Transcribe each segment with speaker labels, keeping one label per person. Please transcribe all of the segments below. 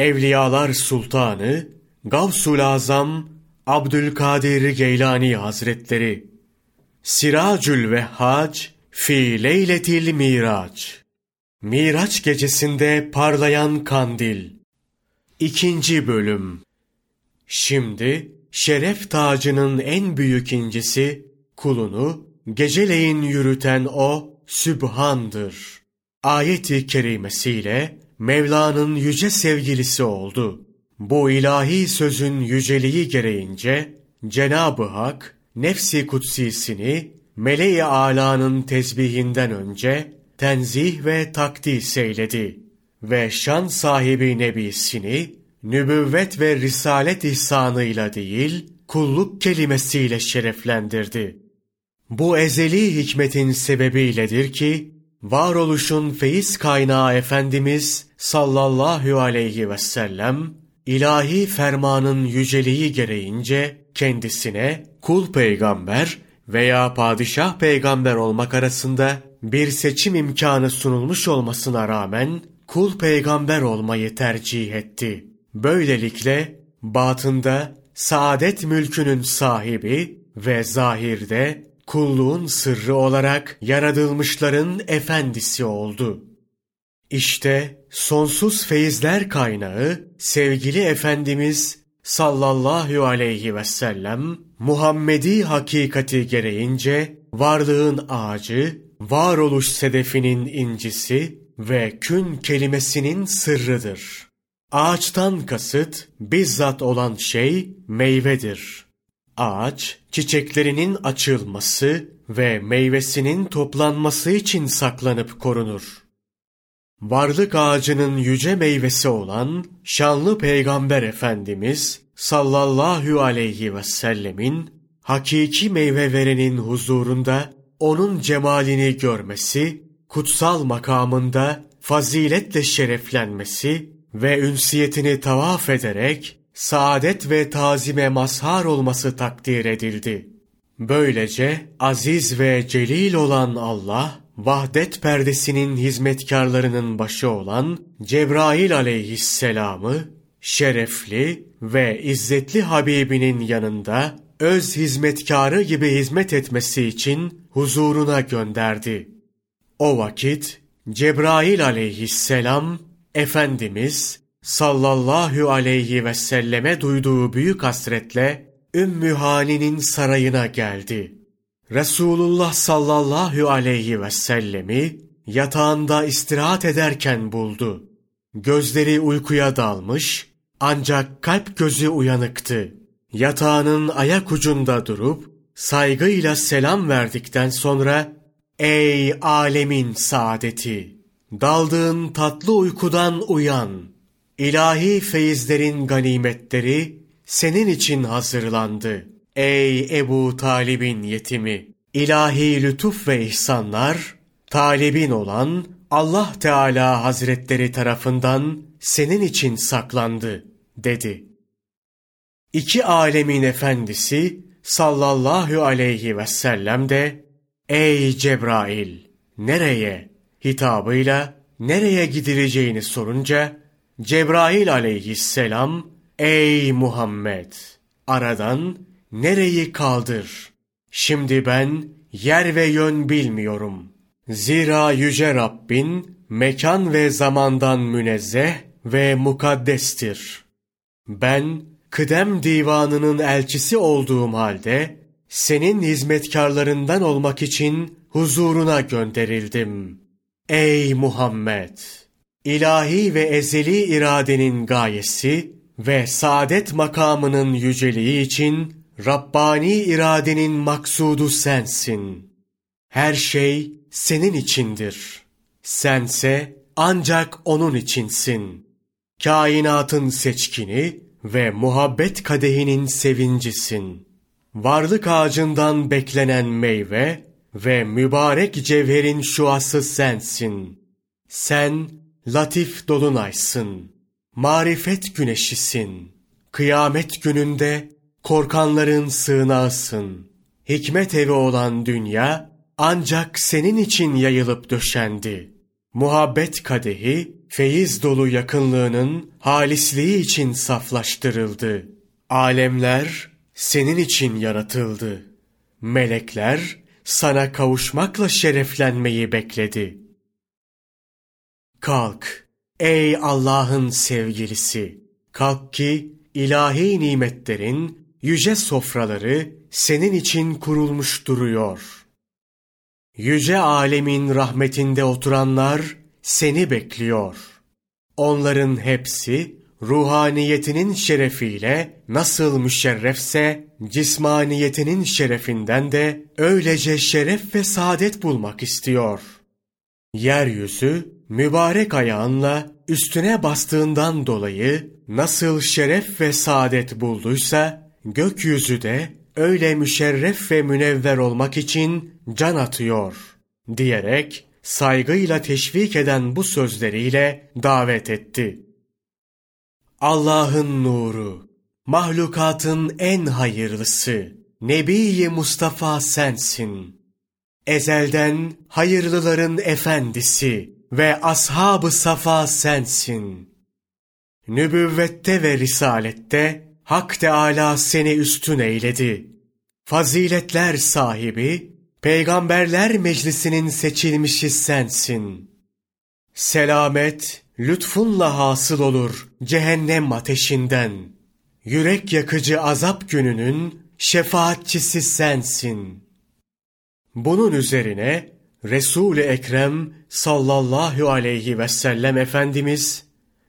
Speaker 1: Evliyalar Sultanı Gavsul Azam Abdülkadir Geylani Hazretleri Siracül Vehhac Fi Leyletil Miraç Miraç gecesinde parlayan kandil. İkinci bölüm. Şimdi şeref tacının en büyük incisi kulunu geceleyin yürüten o Sübhan'dır. Ayeti kerimesiyle Mevla'nın yüce sevgilisi oldu. Bu ilahi sözün yüceliği gereğince Cenab-ı Hak nefsi kutsisini meleği alanın tesbihinden önce tenzih ve takdis eyledi ve şan sahibi nebisini nübüvvet ve risalet ihsanıyla değil, kulluk kelimesiyle şereflendirdi. Bu ezeli hikmetin sebebiyledir ki, varoluşun feyiz kaynağı Efendimiz sallallahu aleyhi ve sellem, ilahi fermanın yüceliği gereğince kendisine kul peygamber veya padişah peygamber olmak arasında bir seçim imkanı sunulmuş olmasına rağmen kul peygamber olmayı tercih etti. Böylelikle batında saadet mülkünün sahibi ve zahirde kulluğun sırrı olarak yaratılmışların efendisi oldu. İşte sonsuz feyizler kaynağı sevgili Efendimiz sallallahu aleyhi ve sellem Muhammedi hakikati gereğince varlığın ağacı, varoluş sedefinin incisi ve kün kelimesinin sırrıdır. Ağaçtan kasıt bizzat olan şey meyvedir. Ağaç çiçeklerinin açılması ve meyvesinin toplanması için saklanıp korunur. Varlık ağacının yüce meyvesi olan şanlı Peygamber Efendimiz sallallahu aleyhi ve sellemin hakiki meyve verenin huzurunda onun cemalini görmesi, kutsal makamında faziletle şereflenmesi ve ünsiyetini tavaf ederek saadet ve tazime mazhar olması takdir edildi. Böylece aziz ve celil olan Allah, vahdet perdesinin hizmetkarlarının başı olan Cebrail aleyhisselamı, şerefli ve izzetli Habibinin yanında öz hizmetkarı gibi hizmet etmesi için huzuruna gönderdi. O vakit Cebrail aleyhisselam Efendimiz sallallahu aleyhi ve selleme duyduğu büyük hasretle Ümmü Hani'nin sarayına geldi. Resulullah sallallahu aleyhi ve sellemi yatağında istirahat ederken buldu. Gözleri uykuya dalmış ancak kalp gözü uyanıktı. Yatağının ayak ucunda durup saygıyla selam verdikten sonra Ey alemin saadeti! Daldığın tatlı uykudan uyan. İlahi feyizlerin ganimetleri senin için hazırlandı. Ey Ebu Talib'in yetimi! İlahi lütuf ve ihsanlar, talibin olan Allah Teala Hazretleri tarafından senin için saklandı, dedi. İki alemin efendisi sallallahu aleyhi ve sellem de, Ey Cebrail! Nereye? hitabıyla nereye gidileceğini sorunca Cebrail aleyhisselam Ey Muhammed! Aradan nereyi kaldır? Şimdi ben yer ve yön bilmiyorum. Zira yüce Rabbin mekan ve zamandan münezzeh ve mukaddestir. Ben kıdem divanının elçisi olduğum halde senin hizmetkarlarından olmak için huzuruna gönderildim. Ey Muhammed! İlahi ve ezeli iradenin gayesi ve saadet makamının yüceliği için Rabbani iradenin maksudu sensin. Her şey senin içindir. Sense ancak onun içinsin. Kainatın seçkini ve muhabbet kadehinin sevincisin. Varlık ağacından beklenen meyve ve mübarek cevherin şuası sensin. Sen latif dolunaysın. Marifet güneşisin. Kıyamet gününde korkanların sığınağısın. Hikmet evi olan dünya ancak senin için yayılıp döşendi. Muhabbet kadehi feyiz dolu yakınlığının halisliği için saflaştırıldı. Alemler senin için yaratıldı. Melekler sana kavuşmakla şereflenmeyi bekledi. Kalk ey Allah'ın sevgilisi! Kalk ki ilahi nimetlerin yüce sofraları senin için kurulmuş duruyor. Yüce alemin rahmetinde oturanlar seni bekliyor. Onların hepsi ruhaniyetinin şerefiyle nasıl müşerrefse cismaniyetinin şerefinden de öylece şeref ve saadet bulmak istiyor. Yeryüzü mübarek ayağınla üstüne bastığından dolayı nasıl şeref ve saadet bulduysa gökyüzü de öyle müşerref ve münevver olmak için can atıyor diyerek saygıyla teşvik eden bu sözleriyle davet etti. Allah'ın nuru, mahlukatın en hayırlısı, Nebi-i Mustafa sensin. Ezelden hayırlıların efendisi ve ashab-ı safa sensin. Nübüvvette ve risalette Hak Teâlâ seni üstün eyledi. Faziletler sahibi, peygamberler meclisinin seçilmişi sensin. Selamet, lütfunla hasıl olur cehennem ateşinden. Yürek yakıcı azap gününün şefaatçisi sensin. Bunun üzerine Resul-i Ekrem sallallahu aleyhi ve sellem Efendimiz,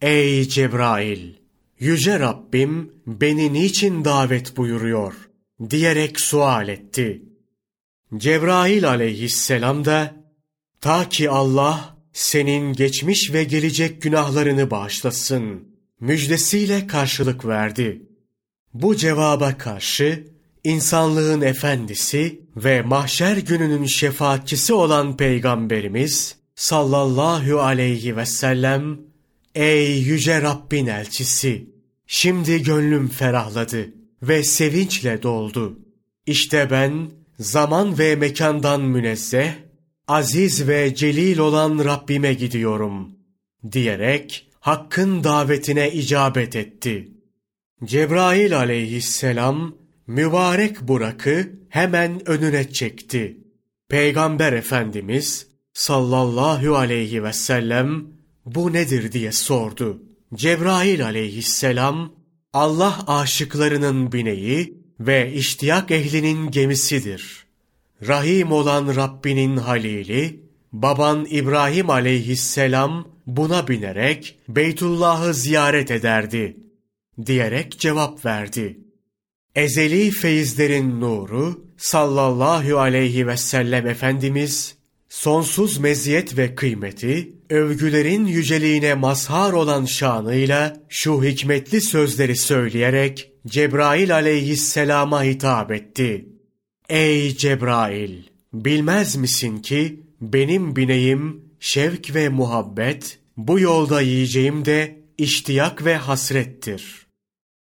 Speaker 1: Ey Cebrail! Yüce Rabbim beni niçin davet buyuruyor? diyerek sual etti. Cebrail aleyhisselam da, ta ki Allah senin geçmiş ve gelecek günahlarını bağışlasın, müjdesiyle karşılık verdi. Bu cevaba karşı, insanlığın efendisi ve mahşer gününün şefaatçisi olan Peygamberimiz sallallahu aleyhi ve sellem, Ey yüce Rabbin elçisi! Şimdi gönlüm ferahladı ve sevinçle doldu. İşte ben zaman ve mekandan münezzeh, aziz ve celil olan Rabbime gidiyorum diyerek Hakk'ın davetine icabet etti. Cebrail aleyhisselam mübarek Burak'ı hemen önüne çekti. Peygamber Efendimiz sallallahu aleyhi ve sellem bu nedir diye sordu. Cebrail aleyhisselam Allah aşıklarının bineği ve iştiyak ehlinin gemisidir. Rahim olan Rabbinin halili, baban İbrahim aleyhisselam buna binerek Beytullah'ı ziyaret ederdi, diyerek cevap verdi. Ezeli feyizlerin nuru sallallahu aleyhi ve sellem Efendimiz, sonsuz meziyet ve kıymeti, övgülerin yüceliğine mazhar olan şanıyla şu hikmetli sözleri söyleyerek Cebrail aleyhisselama hitap etti. Ey Cebrail! Bilmez misin ki benim bineğim şevk ve muhabbet, bu yolda yiyeceğim de iştiyak ve hasrettir.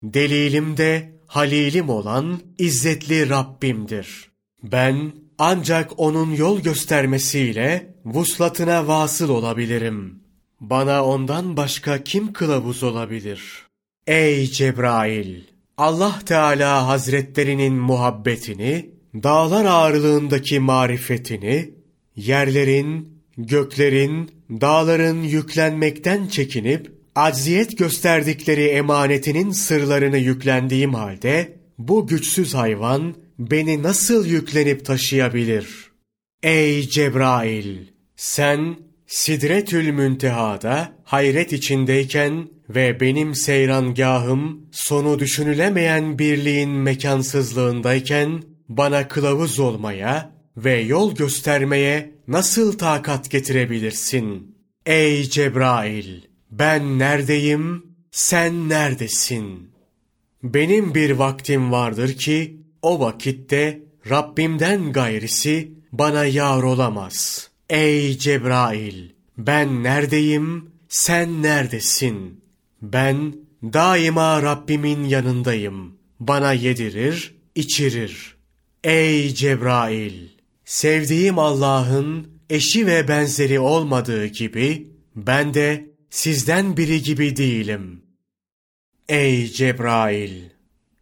Speaker 1: Delilim de halilim olan izzetli Rabbimdir. Ben ancak onun yol göstermesiyle vuslatına vasıl olabilirim. Bana ondan başka kim kılavuz olabilir? Ey Cebrail! Allah Teala Hazretlerinin muhabbetini, dağlar ağırlığındaki marifetini, yerlerin, göklerin, dağların yüklenmekten çekinip, acziyet gösterdikleri emanetinin sırlarını yüklendiğim halde, bu güçsüz hayvan, beni nasıl yüklenip taşıyabilir? Ey Cebrail! Sen Sidretül Münteha'da hayret içindeyken ve benim seyrangahım sonu düşünülemeyen birliğin mekansızlığındayken bana kılavuz olmaya ve yol göstermeye nasıl takat getirebilirsin? Ey Cebrail! Ben neredeyim, sen neredesin? Benim bir vaktim vardır ki o vakitte Rabbimden gayrisi bana yar olamaz. Ey Cebrail! Ben neredeyim, sen neredesin? Ben daima Rabbimin yanındayım. Bana yedirir, içirir. Ey Cebrail! Sevdiğim Allah'ın eşi ve benzeri olmadığı gibi ben de sizden biri gibi değilim. Ey Cebrail!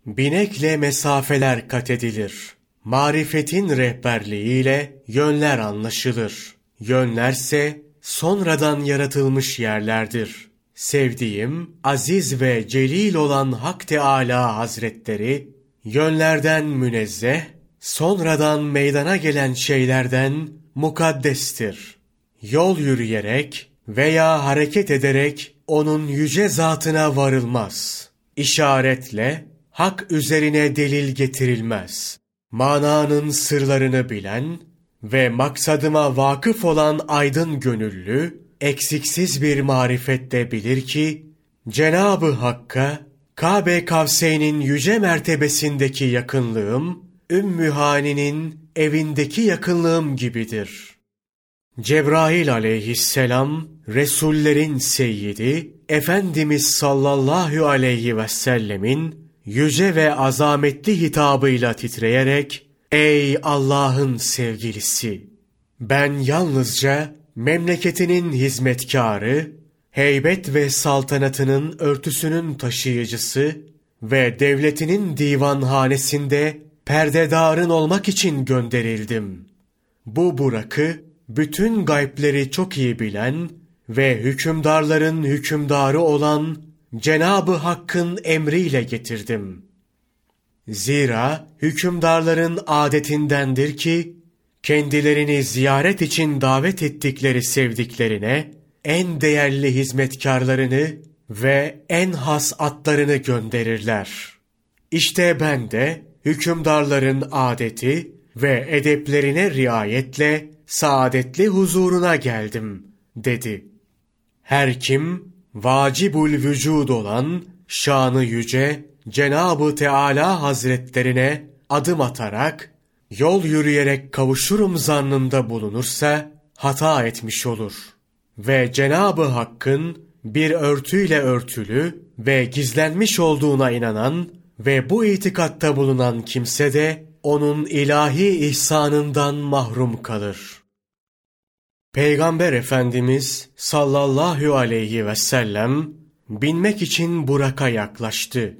Speaker 1: Binekle mesafeler kat edilir. Marifetin rehberliğiyle yönler anlaşılır. Yönlerse sonradan yaratılmış yerlerdir. Sevdiğim, aziz ve celil olan Hak Teâlâ Hazretleri, yönlerden münezzeh, sonradan meydana gelen şeylerden mukaddestir. Yol yürüyerek veya hareket ederek onun yüce zatına varılmaz. İşaretle hak üzerine delil getirilmez. Mananın sırlarını bilen ve maksadıma vakıf olan aydın gönüllü, eksiksiz bir marifette bilir ki, Cenabı Hakk'a Kabe Kavseyn'in yüce mertebesindeki yakınlığım, Ümmü Hani'nin evindeki yakınlığım gibidir. Cebrail aleyhisselam, Resullerin seyyidi, Efendimiz sallallahu aleyhi ve sellemin yüce ve azametli hitabıyla titreyerek, Ey Allah'ın sevgilisi! Ben yalnızca memleketinin hizmetkarı, heybet ve saltanatının örtüsünün taşıyıcısı ve devletinin divanhanesinde perdedarın olmak için gönderildim. Bu Burak'ı bütün gaybleri çok iyi bilen ve hükümdarların hükümdarı olan Cenabı Hakk'ın emriyle getirdim. Zira hükümdarların adetindendir ki kendilerini ziyaret için davet ettikleri sevdiklerine en değerli hizmetkarlarını ve en has atlarını gönderirler. İşte ben de hükümdarların adeti ve edeplerine riayetle saadetli huzuruna geldim, dedi. Her kim vacibul vücud olan şanı yüce Cenabı Teala Hazretlerine adım atarak yol yürüyerek kavuşurum zannında bulunursa hata etmiş olur. Ve Cenabı Hakk'ın bir örtüyle örtülü ve gizlenmiş olduğuna inanan ve bu itikatta bulunan kimse de onun ilahi ihsanından mahrum kalır. Peygamber Efendimiz sallallahu aleyhi ve sellem binmek için Burak'a yaklaştı.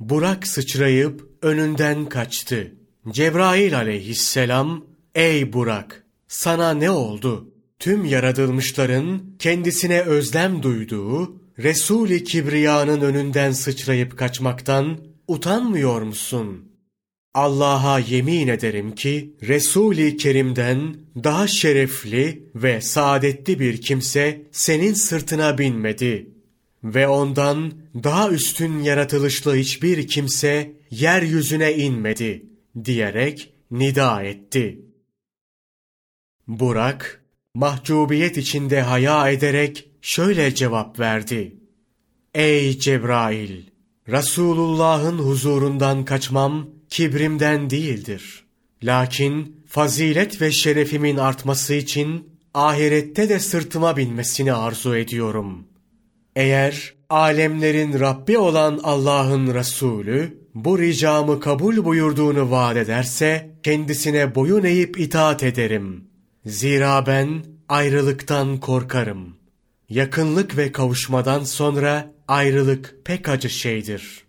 Speaker 1: Burak sıçrayıp önünden kaçtı. Cebrail aleyhisselam, ''Ey Burak, sana ne oldu?'' Tüm yaratılmışların kendisine özlem duyduğu Resul-i Kibriya'nın önünden sıçrayıp kaçmaktan utanmıyor musun? Allah'a yemin ederim ki Resul-i Kerim'den daha şerefli ve saadetli bir kimse senin sırtına binmedi ve ondan daha üstün yaratılışlı hiçbir kimse yeryüzüne inmedi diyerek nida etti. Burak mahcubiyet içinde haya ederek şöyle cevap verdi. Ey Cebrail! Resulullah'ın huzurundan kaçmam kibrimden değildir. Lakin fazilet ve şerefimin artması için ahirette de sırtıma binmesini arzu ediyorum. Eğer alemlerin Rabbi olan Allah'ın Resulü bu ricamı kabul buyurduğunu vaat ederse kendisine boyun eğip itaat ederim. Zira ben ayrılıktan korkarım. Yakınlık ve kavuşmadan sonra ayrılık pek acı şeydir.''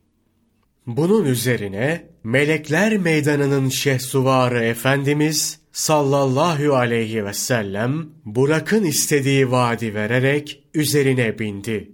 Speaker 1: Bunun üzerine melekler meydanının şehsuvarı Efendimiz sallallahu aleyhi ve sellem Burak'ın istediği vaadi vererek üzerine bindi.